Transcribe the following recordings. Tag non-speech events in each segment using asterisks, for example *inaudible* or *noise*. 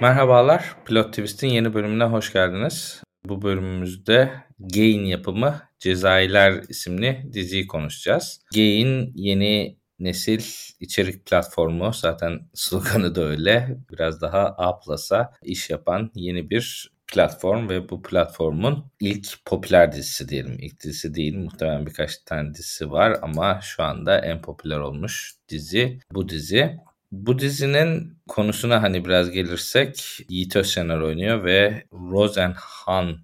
Merhabalar, Plot Twist'in yeni bölümüne hoş geldiniz. Bu bölümümüzde Gain yapımı Cezayirler isimli diziyi konuşacağız. Gain yeni nesil içerik platformu zaten sloganı da öyle. Biraz daha A Plus'a iş yapan yeni bir platform ve bu platformun ilk popüler dizisi diyelim. İlk dizisi değil muhtemelen birkaç tane dizisi var ama şu anda en popüler olmuş dizi bu dizi. Bu dizinin konusuna hani biraz gelirsek Yiğit Özşener oynuyor ve Rosenhan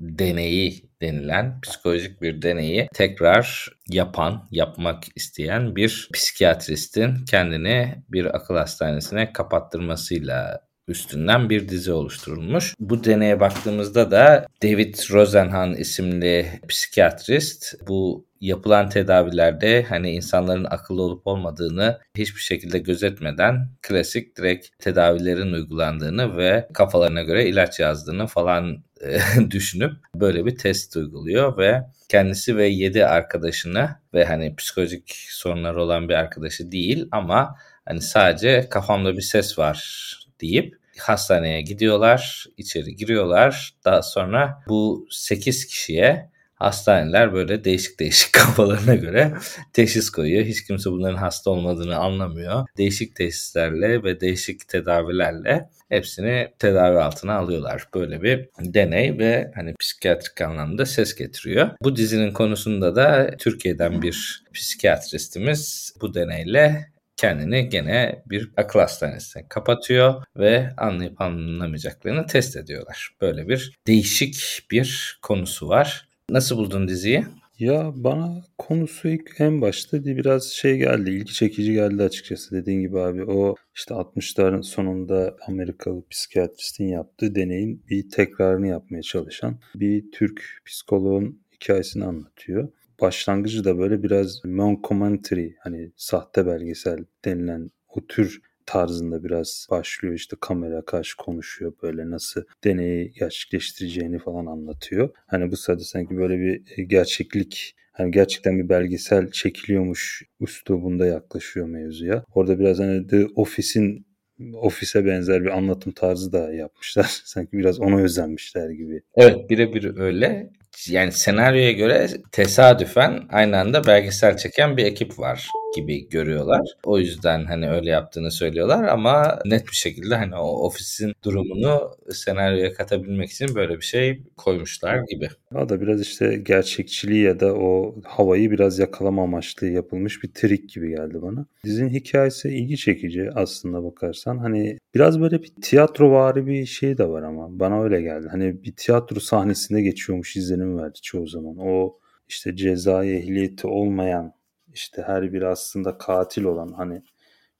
deneyi denilen psikolojik bir deneyi tekrar yapan, yapmak isteyen bir psikiyatristin kendini bir akıl hastanesine kapattırmasıyla üstünden bir dizi oluşturulmuş. Bu deneye baktığımızda da David Rosenhan isimli psikiyatrist bu yapılan tedavilerde hani insanların akıllı olup olmadığını hiçbir şekilde gözetmeden klasik direkt tedavilerin uygulandığını ve kafalarına göre ilaç yazdığını falan e, *laughs* düşünüp böyle bir test uyguluyor ve kendisi ve 7 arkadaşını ve hani psikolojik sorunları olan bir arkadaşı değil ama hani sadece kafamda bir ses var deyip hastaneye gidiyorlar, içeri giriyorlar. Daha sonra bu 8 kişiye hastaneler böyle değişik değişik *laughs* kafalarına göre teşhis koyuyor. Hiç kimse bunların hasta olmadığını anlamıyor. Değişik teşhislerle ve değişik tedavilerle hepsini tedavi altına alıyorlar. Böyle bir deney ve hani psikiyatrik anlamda ses getiriyor. Bu dizinin konusunda da Türkiye'den bir psikiyatristimiz bu deneyle kendini gene bir akıl hastanesine kapatıyor ve anlayıp anlamayacaklarını test ediyorlar. Böyle bir değişik bir konusu var. Nasıl buldun diziyi? Ya bana konusu ilk en başta biraz şey geldi, ilgi çekici geldi açıkçası dediğin gibi abi. O işte 60'ların sonunda Amerikalı psikiyatristin yaptığı deneyin bir tekrarını yapmaya çalışan bir Türk psikoloğun hikayesini anlatıyor başlangıcı da böyle biraz non-commentary hani sahte belgesel denilen o tür tarzında biraz başlıyor işte kamera karşı konuşuyor böyle nasıl deneyi gerçekleştireceğini falan anlatıyor. Hani bu sırada sanki böyle bir gerçeklik hani gerçekten bir belgesel çekiliyormuş üslubunda yaklaşıyor mevzuya. Orada biraz hani The Office'in ofise benzer bir anlatım tarzı da yapmışlar. *laughs* Sanki biraz ona özenmişler gibi. Evet birebir öyle yani senaryoya göre tesadüfen aynı anda belgesel çeken bir ekip var gibi görüyorlar. O yüzden hani öyle yaptığını söylüyorlar ama net bir şekilde hani o ofisin durumunu senaryoya katabilmek için böyle bir şey koymuşlar gibi. O da biraz işte gerçekçiliği ya da o havayı biraz yakalama amaçlı yapılmış bir trik gibi geldi bana. Dizinin hikayesi ilgi çekici aslında bakarsan. Hani biraz böyle bir tiyatrovari bir şey de var ama bana öyle geldi. Hani bir tiyatro sahnesinde geçiyormuş izlenim verdi çoğu zaman. O işte cezai ehliyeti olmayan işte her biri aslında katil olan hani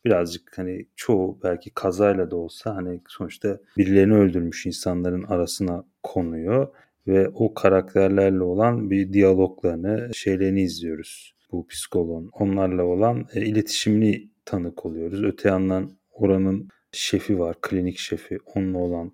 birazcık hani çoğu belki kazayla da olsa hani sonuçta birilerini öldürmüş insanların arasına konuyor ve o karakterlerle olan bir diyaloglarını, şeylerini izliyoruz bu psikoloğun. Onlarla olan e, iletişimini tanık oluyoruz. Öte yandan oranın şefi var, klinik şefi. Onunla olan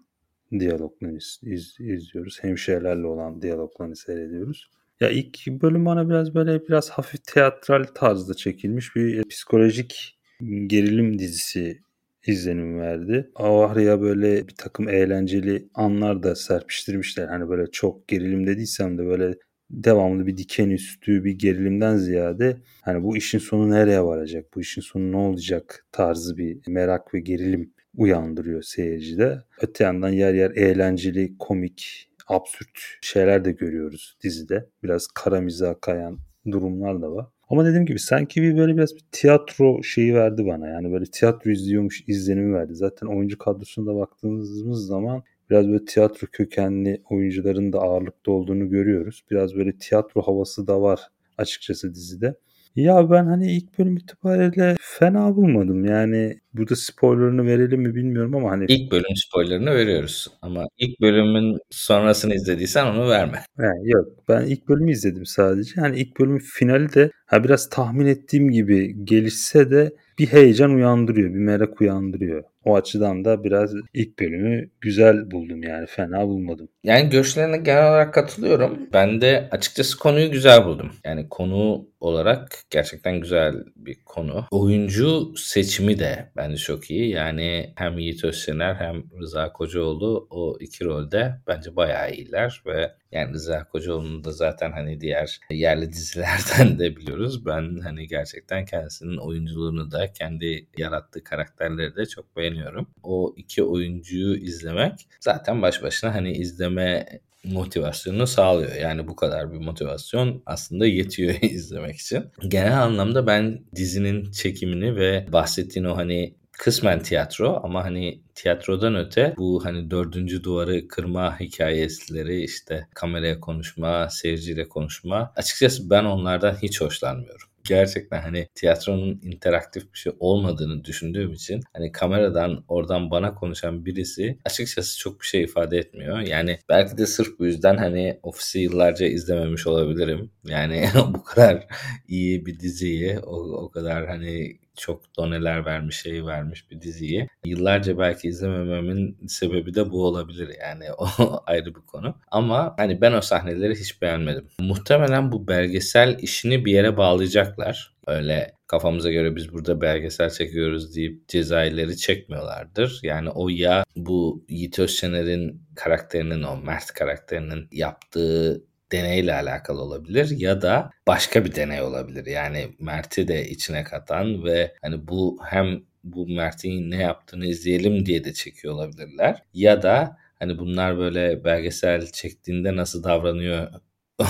diyaloglarını iz, iz, izliyoruz. Hemşirelerle olan diyaloglarını seyrediyoruz. Ya ilk bölüm bana biraz böyle biraz hafif teatral tarzda çekilmiş bir e, psikolojik gerilim dizisi izlenim verdi. Avahra'ya böyle bir takım eğlenceli anlar da serpiştirmişler. Hani böyle çok gerilim dediysem de böyle devamlı bir diken üstü bir gerilimden ziyade hani bu işin sonu nereye varacak, bu işin sonu ne olacak tarzı bir merak ve gerilim uyandırıyor seyircide. Öte yandan yer yer eğlenceli, komik, absürt şeyler de görüyoruz dizide. Biraz kara kayan durumlar da var. Ama dediğim gibi sanki bir böyle biraz bir tiyatro şeyi verdi bana. Yani böyle tiyatro izliyormuş izlenimi verdi. Zaten oyuncu kadrosunda baktığımız zaman biraz böyle tiyatro kökenli oyuncuların da ağırlıkta olduğunu görüyoruz. Biraz böyle tiyatro havası da var açıkçası dizide. Ya ben hani ilk bölüm itibariyle fena bulmadım. Yani burada spoilerını verelim mi bilmiyorum ama hani İlk bölüm spoilerını veriyoruz ama ilk bölümün sonrasını izlediysen onu verme. He, yok ben ilk bölümü izledim sadece. Hani ilk bölümün finali de ha biraz tahmin ettiğim gibi gelişse de bir heyecan uyandırıyor, bir merak uyandırıyor. O açıdan da biraz ilk bölümü güzel buldum yani fena bulmadım. Yani görüşlerine genel olarak katılıyorum. Ben de açıkçası konuyu güzel buldum. Yani konu olarak gerçekten güzel bir konu. Oyuncu seçimi de bence çok iyi. Yani hem Yiğit Özşener hem Rıza Kocaoğlu o iki rolde bence bayağı iyiler ve yani Rıza Kocaoğlu'nu da zaten hani diğer yerli dizilerden de biliyoruz. Ben hani gerçekten kendisinin oyunculuğunu da kendi yarattığı karakterleri de çok beğeniyorum. O iki oyuncuyu izlemek zaten baş başına hani izleme motivasyonunu sağlıyor. Yani bu kadar bir motivasyon aslında yetiyor *laughs* izlemek için. Genel anlamda ben dizinin çekimini ve bahsettiğin o hani kısmen tiyatro ama hani tiyatrodan öte bu hani dördüncü duvarı kırma hikayeleri işte kameraya konuşma, seyirciyle konuşma açıkçası ben onlardan hiç hoşlanmıyorum gerçekten hani tiyatronun interaktif bir şey olmadığını düşündüğüm için hani kameradan oradan bana konuşan birisi açıkçası çok bir şey ifade etmiyor. Yani belki de sırf bu yüzden hani ofisi yıllarca izlememiş olabilirim. Yani *laughs* bu kadar iyi bir diziyi o, o kadar hani çok doneler vermiş, şey vermiş bir diziyi yıllarca belki izlemememin sebebi de bu olabilir yani *laughs* o ayrı bir konu. Ama hani ben o sahneleri hiç beğenmedim. Muhtemelen bu belgesel işini bir yere bağlayacaklar. Öyle kafamıza göre biz burada belgesel çekiyoruz deyip cezaileri çekmiyorlardır. Yani o ya bu Yiğit Özşener'in karakterinin o Mert karakterinin yaptığı deneyle alakalı olabilir ya da başka bir deney olabilir. Yani Mert'i de içine katan ve hani bu hem bu Mert'in ne yaptığını izleyelim diye de çekiyor olabilirler. Ya da hani bunlar böyle belgesel çektiğinde nasıl davranıyor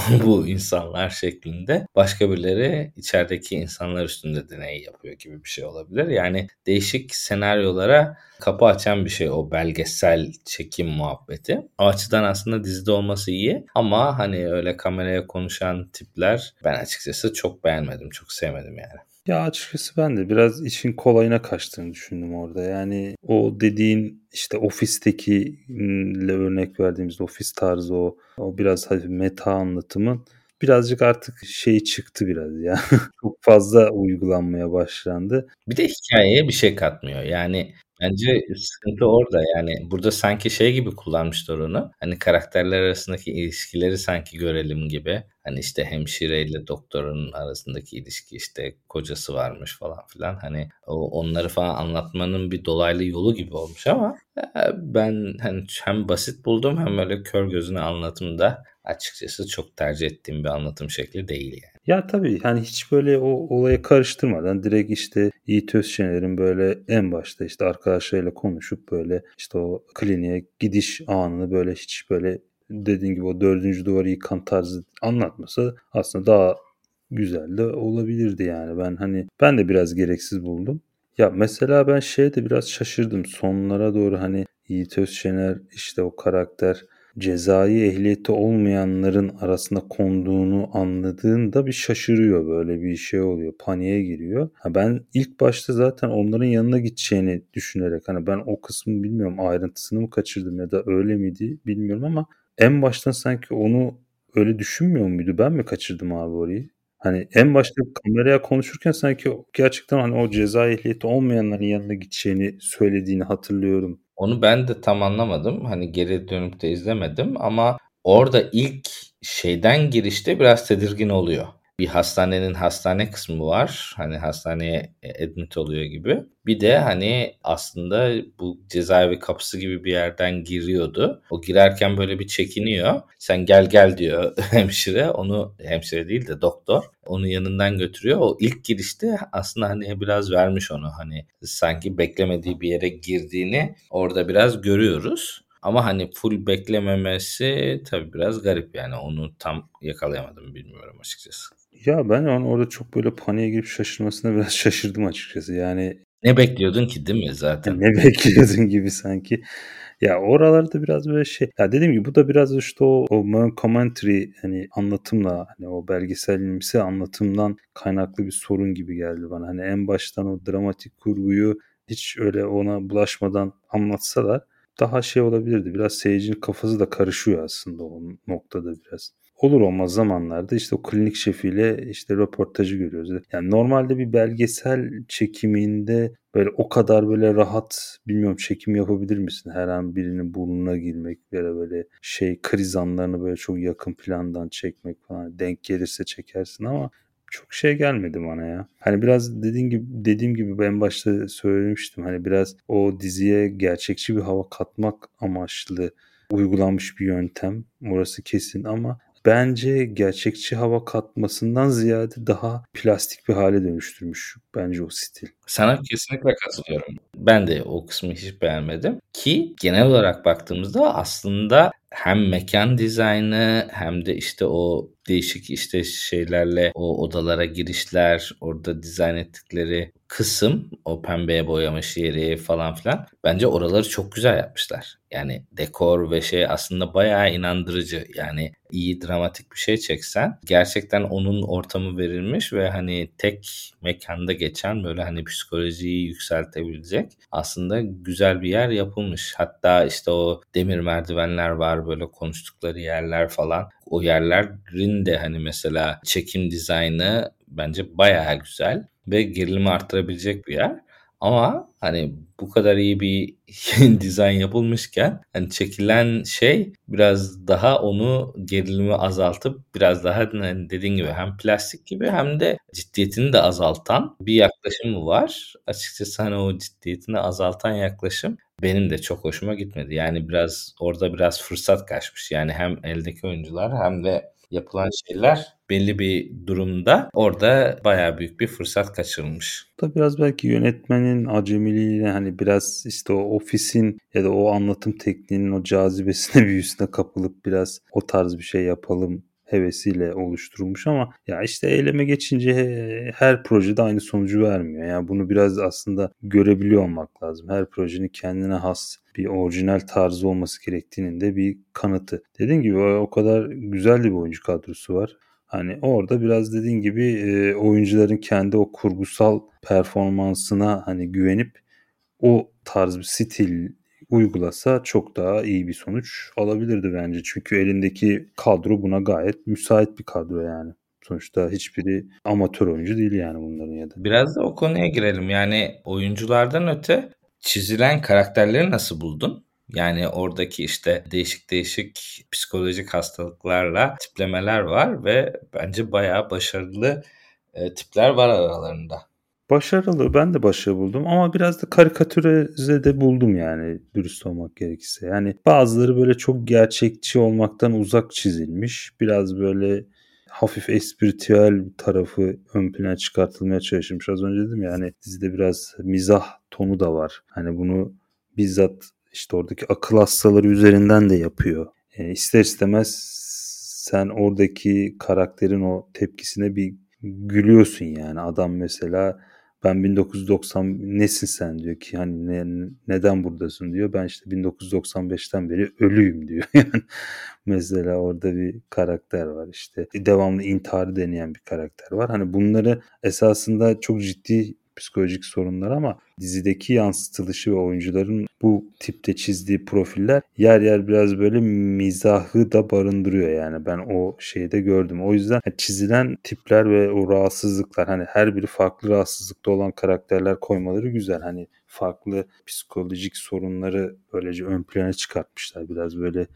*laughs* bu insanlar şeklinde başka birileri içerideki insanlar üstünde deney yapıyor gibi bir şey olabilir. Yani değişik senaryolara kapı açan bir şey o belgesel çekim muhabbeti. O açıdan aslında dizide olması iyi ama hani öyle kameraya konuşan tipler ben açıkçası çok beğenmedim, çok sevmedim yani. Ya açıkçası ben de biraz işin kolayına kaçtığını düşündüm orada. Yani o dediğin işte ofisteki örnek verdiğimiz ofis tarzı o o biraz hafif meta anlatımın birazcık artık şey çıktı biraz ya. *laughs* Çok fazla uygulanmaya başlandı. Bir de hikayeye bir şey katmıyor. Yani Bence sıkıntı orada. Yani burada sanki şey gibi kullanmışlar onu. Hani karakterler arasındaki ilişkileri sanki görelim gibi. Hani işte hemşireyle doktorun arasındaki ilişki işte kocası varmış falan filan. Hani o onları falan anlatmanın bir dolaylı yolu gibi olmuş ama e, ben hani hem basit buldum hem öyle kör gözüne anlatımda açıkçası çok tercih ettiğim bir anlatım şekli değil yani. Ya tabii hani hiç böyle o olaya karıştırmadan direkt işte Yiğit Özşener'in böyle en başta işte arkadaşlarıyla konuşup böyle işte o kliniğe gidiş anını böyle hiç böyle dediğin gibi o dördüncü duvarı yıkan tarzı anlatması aslında daha güzel de olabilirdi yani. Ben hani ben de biraz gereksiz buldum. Ya mesela ben şeye de biraz şaşırdım. Sonlara doğru hani Yiğit Özşener işte o karakter cezai ehliyeti olmayanların arasında konduğunu anladığında bir şaşırıyor böyle bir şey oluyor. Paniğe giriyor. Ha ben ilk başta zaten onların yanına gideceğini düşünerek hani ben o kısmı bilmiyorum ayrıntısını mı kaçırdım ya da öyle miydi bilmiyorum ama en baştan sanki onu öyle düşünmüyor muydu? Ben mi kaçırdım abi orayı? Hani en başta kameraya konuşurken sanki gerçekten hani o ceza ehliyeti olmayanların yanına gideceğini söylediğini hatırlıyorum. Onu ben de tam anlamadım. Hani geri dönüp de izlemedim ama orada ilk şeyden girişte biraz tedirgin oluyor bir hastanenin hastane kısmı var. Hani hastaneye admit oluyor gibi. Bir de hani aslında bu cezaevi kapısı gibi bir yerden giriyordu. O girerken böyle bir çekiniyor. Sen gel gel diyor *laughs* hemşire. Onu hemşire değil de doktor. Onu yanından götürüyor. O ilk girişte aslında hani biraz vermiş onu. Hani sanki beklemediği bir yere girdiğini orada biraz görüyoruz. Ama hani full beklememesi tabii biraz garip yani onu tam yakalayamadım bilmiyorum açıkçası. Ya ben onun orada çok böyle paniğe girip şaşırmasına biraz *laughs* şaşırdım açıkçası. Yani ne bekliyordun ki değil mi zaten? Ne *laughs* bekliyordun gibi sanki. Ya oralarda biraz böyle şey. Ya dediğim gibi bu da biraz işte o, o commentary hani anlatımla hani o belgeselimsi anlatımdan kaynaklı bir sorun gibi geldi bana. Hani en baştan o dramatik kurguyu hiç öyle ona bulaşmadan anlatsalar daha şey olabilirdi. Biraz seyircinin kafası da karışıyor aslında o noktada biraz olur olmaz zamanlarda işte o klinik şefiyle işte röportajı görüyoruz. Yani normalde bir belgesel çekiminde böyle o kadar böyle rahat bilmiyorum çekim yapabilir misin? Her an birinin burnuna girmek böyle böyle şey kriz anlarını böyle çok yakın plandan çekmek falan denk gelirse çekersin ama çok şey gelmedi bana ya. Hani biraz dediğim gibi dediğim gibi ben başta söylemiştim. Hani biraz o diziye gerçekçi bir hava katmak amaçlı uygulanmış bir yöntem. Orası kesin ama bence gerçekçi hava katmasından ziyade daha plastik bir hale dönüştürmüş bence o stil. Sana kesinlikle katılıyorum. Ben de o kısmı hiç beğenmedim. Ki genel olarak baktığımızda aslında hem mekan dizaynı hem de işte o değişik işte şeylerle o odalara girişler, orada dizayn ettikleri kısım, o pembeye boyamış yeri falan filan. Bence oraları çok güzel yapmışlar. Yani dekor ve şey aslında bayağı inandırıcı. Yani iyi dramatik bir şey çeksen gerçekten onun ortamı verilmiş ve hani tek mekanda geçen böyle hani psikolojiyi yükseltebilecek aslında güzel bir yer yapılmış. Hatta işte o demir merdivenler var böyle konuştukları yerler falan. O yerlerin de hani mesela çekim dizaynı bence bayağı güzel ve gerilimi arttırabilecek bir yer. Ama hani bu kadar iyi bir *laughs* dizayn yapılmışken hani çekilen şey biraz daha onu gerilimi azaltıp biraz daha hani dediğin gibi hem plastik gibi hem de ciddiyetini de azaltan bir yaklaşım var. Açıkçası hani o ciddiyetini azaltan yaklaşım benim de çok hoşuma gitmedi. Yani biraz orada biraz fırsat kaçmış. Yani hem eldeki oyuncular hem de yapılan şeyler belli bir durumda orada bayağı büyük bir fırsat kaçırılmış. Da biraz belki yönetmenin acemiliğiyle hani biraz işte o ofisin ya da o anlatım tekniğinin o cazibesine *laughs* büyüsüne kapılıp biraz o tarz bir şey yapalım hevesiyle oluşturulmuş ama ya işte eyleme geçince her projede aynı sonucu vermiyor. Yani bunu biraz aslında görebiliyor olmak lazım. Her projenin kendine has bir orijinal tarzı olması gerektiğinin de bir kanıtı. Dediğim gibi o kadar güzel bir oyuncu kadrosu var. Hani orada biraz dediğin gibi e, oyuncuların kendi o kurgusal performansına hani güvenip o tarz bir stil uygulasa çok daha iyi bir sonuç alabilirdi bence. Çünkü elindeki kadro buna gayet müsait bir kadro yani. Sonuçta hiçbiri amatör oyuncu değil yani bunların ya da. Biraz da o konuya girelim. Yani oyunculardan öte çizilen karakterleri nasıl buldun? Yani oradaki işte değişik değişik psikolojik hastalıklarla tiplemeler var ve bence bayağı başarılı e, tipler var aralarında. Başarılı. Ben de başarılı buldum ama biraz da karikatürize de buldum yani dürüst olmak gerekirse. Yani bazıları böyle çok gerçekçi olmaktan uzak çizilmiş. Biraz böyle hafif espritüel tarafı ön plana çıkartılmaya çalışılmış. Az önce dedim ya hani dizide biraz mizah tonu da var. Hani bunu bizzat işte oradaki akıl hastaları üzerinden de yapıyor. Yani e, ister istemez sen oradaki karakterin o tepkisine bir gülüyorsun yani. Adam mesela ben 1990 nesin sen diyor ki hani ne, neden buradasın diyor. Ben işte 1995'ten beri ölüyüm diyor. *laughs* Yani mesela orada bir karakter var işte devamlı intihar deneyen bir karakter var. Hani bunları esasında çok ciddi psikolojik sorunlar ama dizideki yansıtılışı ve oyuncuların bu tipte çizdiği profiller yer yer biraz böyle mizahı da barındırıyor yani ben o şeyde gördüm. O yüzden çizilen tipler ve o rahatsızlıklar hani her biri farklı rahatsızlıkta olan karakterler koymaları güzel. Hani farklı psikolojik sorunları böylece ön plana çıkartmışlar. Biraz böyle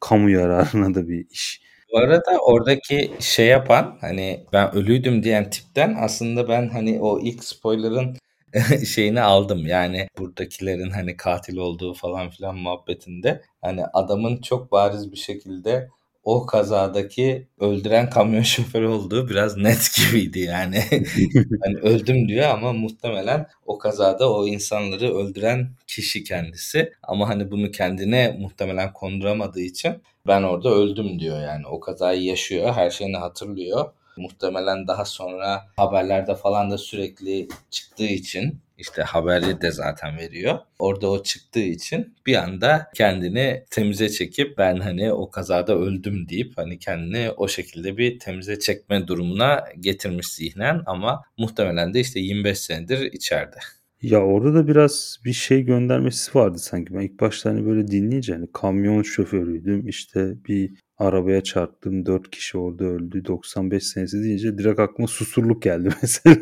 kamu yararına da bir iş bu arada oradaki şey yapan hani ben ölüydüm diyen tipten aslında ben hani o ilk spoiler'ın *laughs* şeyini aldım. Yani buradakilerin hani katil olduğu falan filan muhabbetinde hani adamın çok bariz bir şekilde o kazadaki öldüren kamyon *laughs* şoförü olduğu biraz net gibiydi yani. *laughs* hani öldüm diyor ama muhtemelen o kazada o insanları öldüren kişi kendisi. Ama hani bunu kendine muhtemelen konduramadığı için ben orada öldüm diyor yani. O kazayı yaşıyor, her şeyini hatırlıyor. Muhtemelen daha sonra haberlerde falan da sürekli çıktığı için işte haberi de zaten veriyor. Orada o çıktığı için bir anda kendini temize çekip ben hani o kazada öldüm deyip hani kendini o şekilde bir temize çekme durumuna getirmiş zihnen ama muhtemelen de işte 25 senedir içeride. Ya orada da biraz bir şey göndermesi vardı sanki. Ben ilk başta hani böyle dinleyince hani kamyon şoförüydüm. işte bir arabaya çarptım. Dört kişi orada öldü. 95 senesi deyince direkt aklıma Susurluk geldi *laughs* mesela.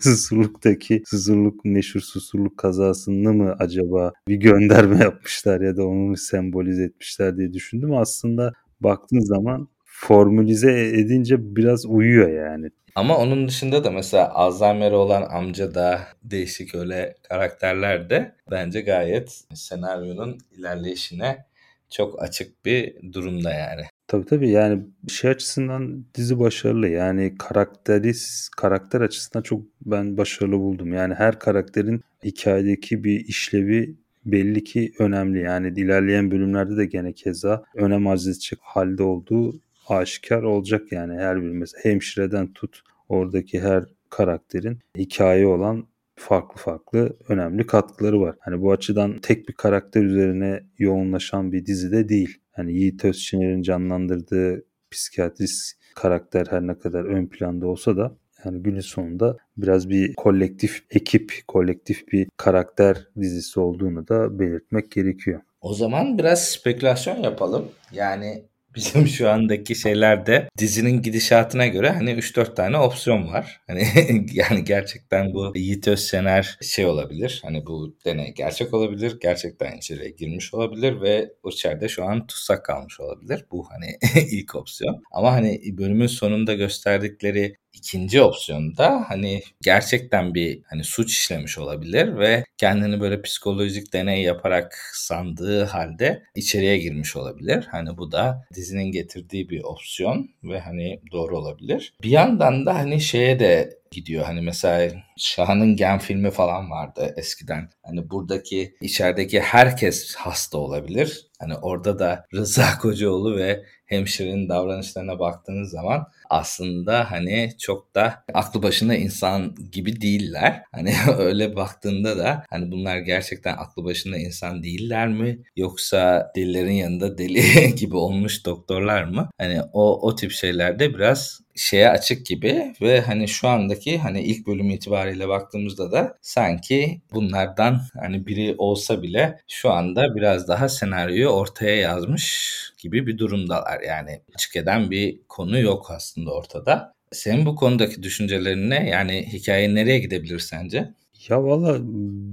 Susurluk'taki Susurluk meşhur Susurluk kazasını mı acaba bir gönderme yapmışlar ya da onu sembolize etmişler diye düşündüm. Aslında baktığın zaman formülize edince biraz uyuyor yani. Ama onun dışında da mesela Alzheimer olan amca da değişik öyle karakterler de bence gayet senaryonun ilerleyişine çok açık bir durumda yani. Tabii tabii yani şey açısından dizi başarılı. Yani karakteris karakter açısından çok ben başarılı buldum. Yani her karakterin hikayedeki bir işlevi belli ki önemli. Yani ilerleyen bölümlerde de gene keza önem arz edecek halde olduğu aşikar olacak yani her bir mesela hemşireden tut oradaki her karakterin hikaye olan farklı farklı önemli katkıları var. Hani bu açıdan tek bir karakter üzerine yoğunlaşan bir dizi de değil. Hani Yiğit Özçiner'in canlandırdığı psikiyatrist karakter her ne kadar ön planda olsa da yani günün sonunda biraz bir kolektif ekip, kolektif bir karakter dizisi olduğunu da belirtmek gerekiyor. O zaman biraz spekülasyon yapalım. Yani bizim şu andaki şeylerde dizinin gidişatına göre hani 3-4 tane opsiyon var. Hani *laughs* yani gerçekten bu Yiğit Özsener şey olabilir. Hani bu deney gerçek olabilir. Gerçekten içeriye girmiş olabilir ve o içeride şu an tutsak kalmış olabilir. Bu hani *laughs* ilk opsiyon. Ama hani bölümün sonunda gösterdikleri İkinci opsiyonda hani gerçekten bir hani suç işlemiş olabilir ve kendini böyle psikolojik deney yaparak sandığı halde içeriye girmiş olabilir. Hani bu da dizinin getirdiği bir opsiyon ve hani doğru olabilir. Bir yandan da hani şeye de gidiyor. Hani mesela Şahan'ın Gen filmi falan vardı eskiden. Hani buradaki içerideki herkes hasta olabilir. Hani orada da Rıza Kocaoğlu ve hemşirenin davranışlarına baktığınız zaman aslında hani çok da aklı başında insan gibi değiller. Hani *laughs* öyle baktığında da hani bunlar gerçekten aklı başında insan değiller mi? Yoksa delilerin yanında deli *laughs* gibi olmuş doktorlar mı? Hani o o tip şeylerde biraz şeye açık gibi ve hani şu andaki hani ilk bölüm itibariyle baktığımızda da sanki bunlardan hani biri olsa bile şu anda biraz daha senaryoyu ortaya yazmış gibi bir durumdalar. Yani açık eden bir konu yok aslında ortada. Senin bu konudaki düşüncelerin ne? Yani hikaye nereye gidebilir sence? Ya valla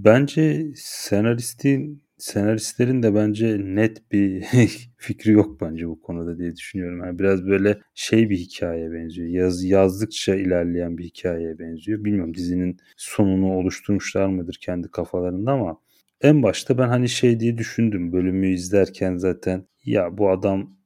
bence senaristin senaristlerin de bence net bir *laughs* fikri yok bence bu konuda diye düşünüyorum. Yani biraz böyle şey bir hikaye benziyor. Yaz, yazdıkça ilerleyen bir hikayeye benziyor. Bilmiyorum dizinin sonunu oluşturmuşlar mıdır kendi kafalarında ama en başta ben hani şey diye düşündüm bölümü izlerken zaten ya bu adam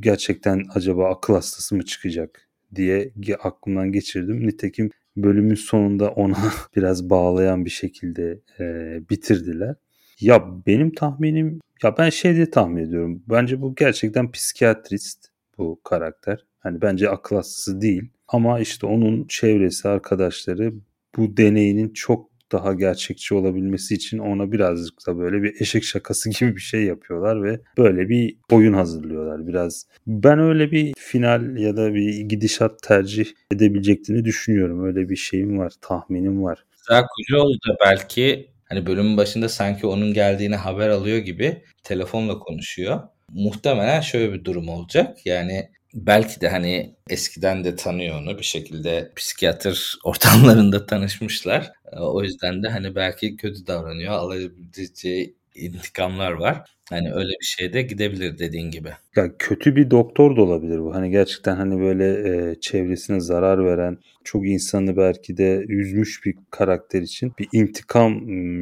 gerçekten acaba akıl hastası mı çıkacak diye aklımdan geçirdim. Nitekim bölümün sonunda ona *laughs* biraz bağlayan bir şekilde e, bitirdiler. Ya benim tahminim ya ben şey diye tahmin ediyorum. Bence bu gerçekten psikiyatrist bu karakter. Hani bence akıl hastası değil. Ama işte onun çevresi, arkadaşları bu deneyinin çok daha gerçekçi olabilmesi için ona birazcık da böyle bir eşek şakası *laughs* gibi bir şey yapıyorlar ve böyle bir oyun hazırlıyorlar biraz. Ben öyle bir final ya da bir gidişat tercih edebileceklerini düşünüyorum. Öyle bir şeyim var, tahminim var. Rıza Kocaoğlu da belki hani bölümün başında sanki onun geldiğini haber alıyor gibi telefonla konuşuyor. Muhtemelen şöyle bir durum olacak. Yani belki de hani eskiden de tanıyor onu bir şekilde psikiyatr *laughs* ortamlarında tanışmışlar. O yüzden de hani belki kötü davranıyor. Alabileceği intikamlar var. Hani öyle bir şey de gidebilir dediğin gibi. Ya kötü bir doktor da olabilir bu. Hani gerçekten hani böyle e, çevresine zarar veren, çok insanı belki de üzmüş bir karakter için bir intikam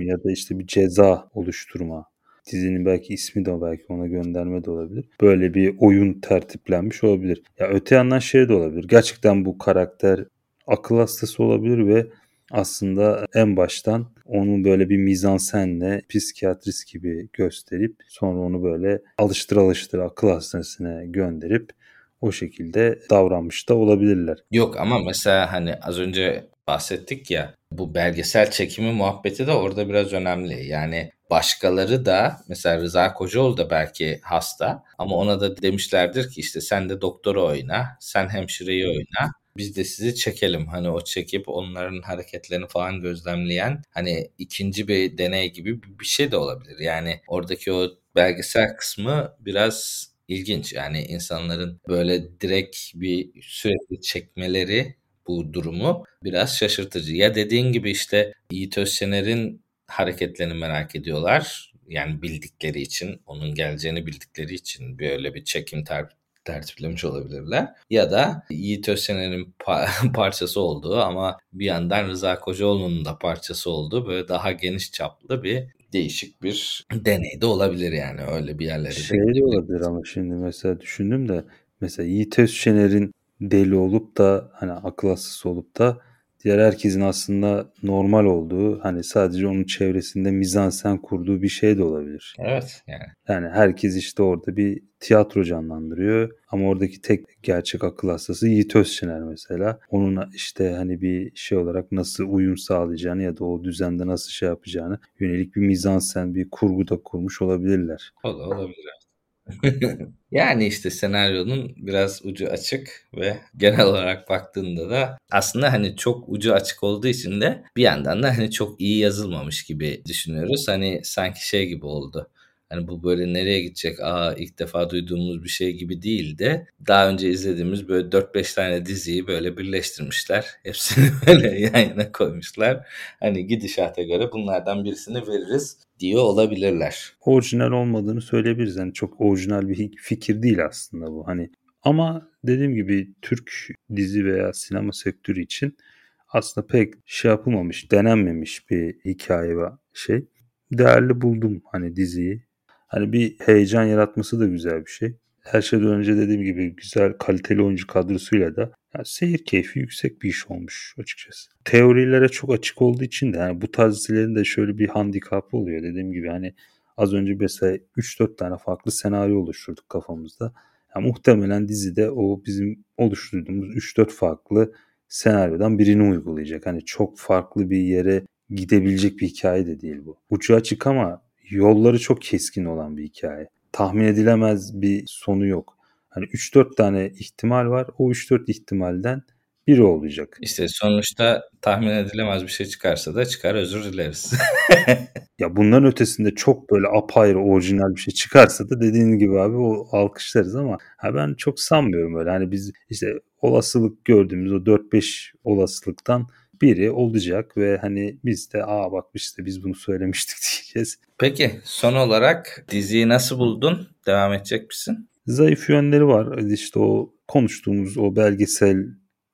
ya da işte bir ceza oluşturma dizinin belki ismi de belki ona gönderme de olabilir. Böyle bir oyun tertiplenmiş olabilir. Ya öte yandan şey de olabilir. Gerçekten bu karakter akıl hastası olabilir ve aslında en baştan onu böyle bir mizansenle psikiyatrist gibi gösterip sonra onu böyle alıştır alıştır akıl hastanesine gönderip o şekilde davranmış da olabilirler. Yok ama mesela hani az önce bahsettik ya bu belgesel çekimi muhabbeti de orada biraz önemli. Yani başkaları da mesela Rıza Kocaoğlu da belki hasta ama ona da demişlerdir ki işte sen de doktoru oyna, sen hemşireyi oyna. Biz de sizi çekelim. Hani o çekip onların hareketlerini falan gözlemleyen hani ikinci bir deney gibi bir şey de olabilir. Yani oradaki o belgesel kısmı biraz ilginç. Yani insanların böyle direkt bir sürekli çekmeleri bu durumu biraz şaşırtıcı. Ya dediğin gibi işte Yiğit Özşener'in hareketlerini merak ediyorlar. Yani bildikleri için, onun geleceğini bildikleri için böyle bir çekim ter tertiplemiş olabilirler. Ya da Yiğit Özşener'in pa- *laughs* parçası olduğu ama bir yandan Rıza Kocaoğlu'nun da parçası olduğu böyle daha geniş çaplı bir değişik bir deney de olabilir yani öyle bir yerlere şey de olabilir ama şimdi mesela düşündüm de mesela Yiğit Özşener'in deli olup da hani akıl hastası olup da diğer herkesin aslında normal olduğu hani sadece onun çevresinde mizansen kurduğu bir şey de olabilir. Evet yani. Yani herkes işte orada bir tiyatro canlandırıyor ama oradaki tek gerçek akıl hastası Yiğit Özçener mesela. Onun işte hani bir şey olarak nasıl uyum sağlayacağını ya da o düzende nasıl şey yapacağını yönelik bir mizansen bir kurgu da kurmuş olabilirler. O da olabilir. *laughs* yani işte senaryonun biraz ucu açık ve genel olarak baktığında da aslında hani çok ucu açık olduğu için de bir yandan da hani çok iyi yazılmamış gibi düşünüyoruz. Hani sanki şey gibi oldu. Hani bu böyle nereye gidecek? Aa ilk defa duyduğumuz bir şey gibi değil de daha önce izlediğimiz böyle 4-5 tane diziyi böyle birleştirmişler. *laughs* Hepsini böyle yan yana koymuşlar. Hani gidişata göre bunlardan birisini veririz diyor olabilirler. Orijinal olmadığını söyleyebiliriz. Yani çok orijinal bir fikir değil aslında bu. Hani ama dediğim gibi Türk dizi veya sinema sektörü için aslında pek şey yapılmamış, denenmemiş bir hikaye ve şey. Değerli buldum hani diziyi. Hani bir heyecan yaratması da güzel bir şey. Her şeyden önce dediğim gibi güzel kaliteli oyuncu kadrosuyla da yani seyir keyfi yüksek bir iş olmuş açıkçası. Teorilere çok açık olduğu için de yani bu tarz dizilerin de şöyle bir handikapı oluyor. Dediğim gibi hani az önce mesela 3-4 tane farklı senaryo oluşturduk kafamızda. Yani muhtemelen dizide o bizim oluşturduğumuz 3-4 farklı senaryodan birini uygulayacak. Hani çok farklı bir yere gidebilecek bir hikaye de değil bu. Ucu açık ama yolları çok keskin olan bir hikaye. Tahmin edilemez bir sonu yok. Hani 3-4 tane ihtimal var. O 3-4 ihtimalden biri olacak. İşte sonuçta tahmin edilemez bir şey çıkarsa da çıkar özür dileriz. *laughs* ya bunların ötesinde çok böyle apayrı orijinal bir şey çıkarsa da dediğin gibi abi o alkışlarız ama ha ben çok sanmıyorum öyle. Hani biz işte olasılık gördüğümüz o 4-5 olasılıktan biri olacak ve hani biz de aa bak işte biz bunu söylemiştik *laughs* diyeceğiz. Peki son olarak diziyi nasıl buldun? Devam edecek misin? Zayıf yönleri var. İşte o konuştuğumuz o belgesel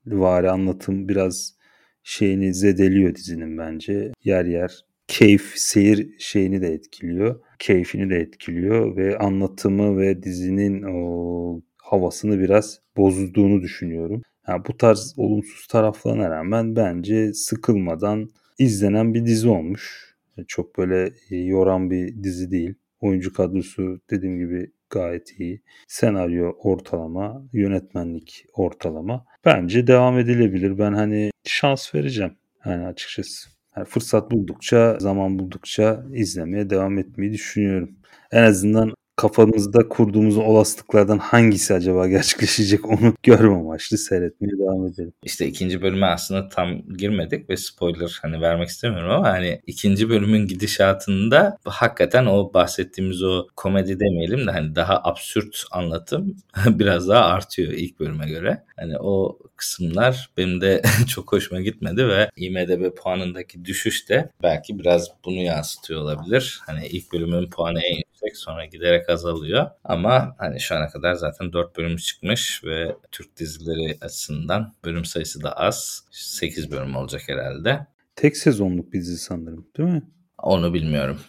vari anlatım biraz şeyini zedeliyor dizinin bence. Yer yer keyif, seyir şeyini de etkiliyor. Keyfini de etkiliyor ve anlatımı ve dizinin o havasını biraz bozduğunu düşünüyorum. Yani bu tarz olumsuz taraflarına rağmen bence sıkılmadan izlenen bir dizi olmuş. Çok böyle yoran bir dizi değil. Oyuncu kadrosu dediğim gibi gayet iyi. Senaryo ortalama, yönetmenlik ortalama. Bence devam edilebilir. Ben hani şans vereceğim yani açıkçası. Yani fırsat buldukça, zaman buldukça izlemeye devam etmeyi düşünüyorum. En azından kafamızda kurduğumuz olasılıklardan hangisi acaba gerçekleşecek onu *laughs* görme amaçlı seyretmeye devam edelim. İşte ikinci bölüme aslında tam girmedik ve spoiler hani vermek istemiyorum ama hani ikinci bölümün gidişatında hakikaten o bahsettiğimiz o komedi demeyelim de hani daha absürt anlatım *laughs* biraz daha artıyor ilk bölüme göre. Hani o kısımlar benim de *laughs* çok hoşuma gitmedi ve IMDB puanındaki düşüş de belki biraz bunu yansıtıyor olabilir. Hani ilk bölümün puanı en yüksek sonra giderek azalıyor. Ama hani şu ana kadar zaten 4 bölüm çıkmış ve Türk dizileri açısından bölüm sayısı da az. 8 bölüm olacak herhalde. Tek sezonluk bir dizi sanırım değil mi? Onu bilmiyorum.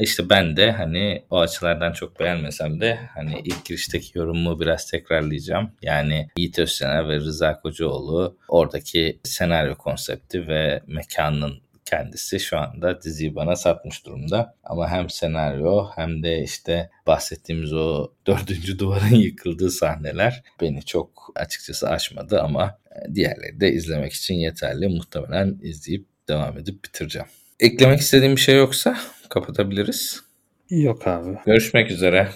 İşte ben de hani o açılardan çok beğenmesem de hani ilk girişteki yorumumu biraz tekrarlayacağım. Yani Yiğit Özsener ve Rıza Kocaoğlu oradaki senaryo konsepti ve mekanın kendisi şu anda diziyi bana satmış durumda. Ama hem senaryo hem de işte bahsettiğimiz o *laughs* dördüncü duvarın yıkıldığı sahneler beni çok açıkçası aşmadı ama e, diğerleri de izlemek için yeterli. Muhtemelen izleyip devam edip bitireceğim. Eklemek istediğim bir şey yoksa kapatabiliriz. Yok abi. Görüşmek üzere.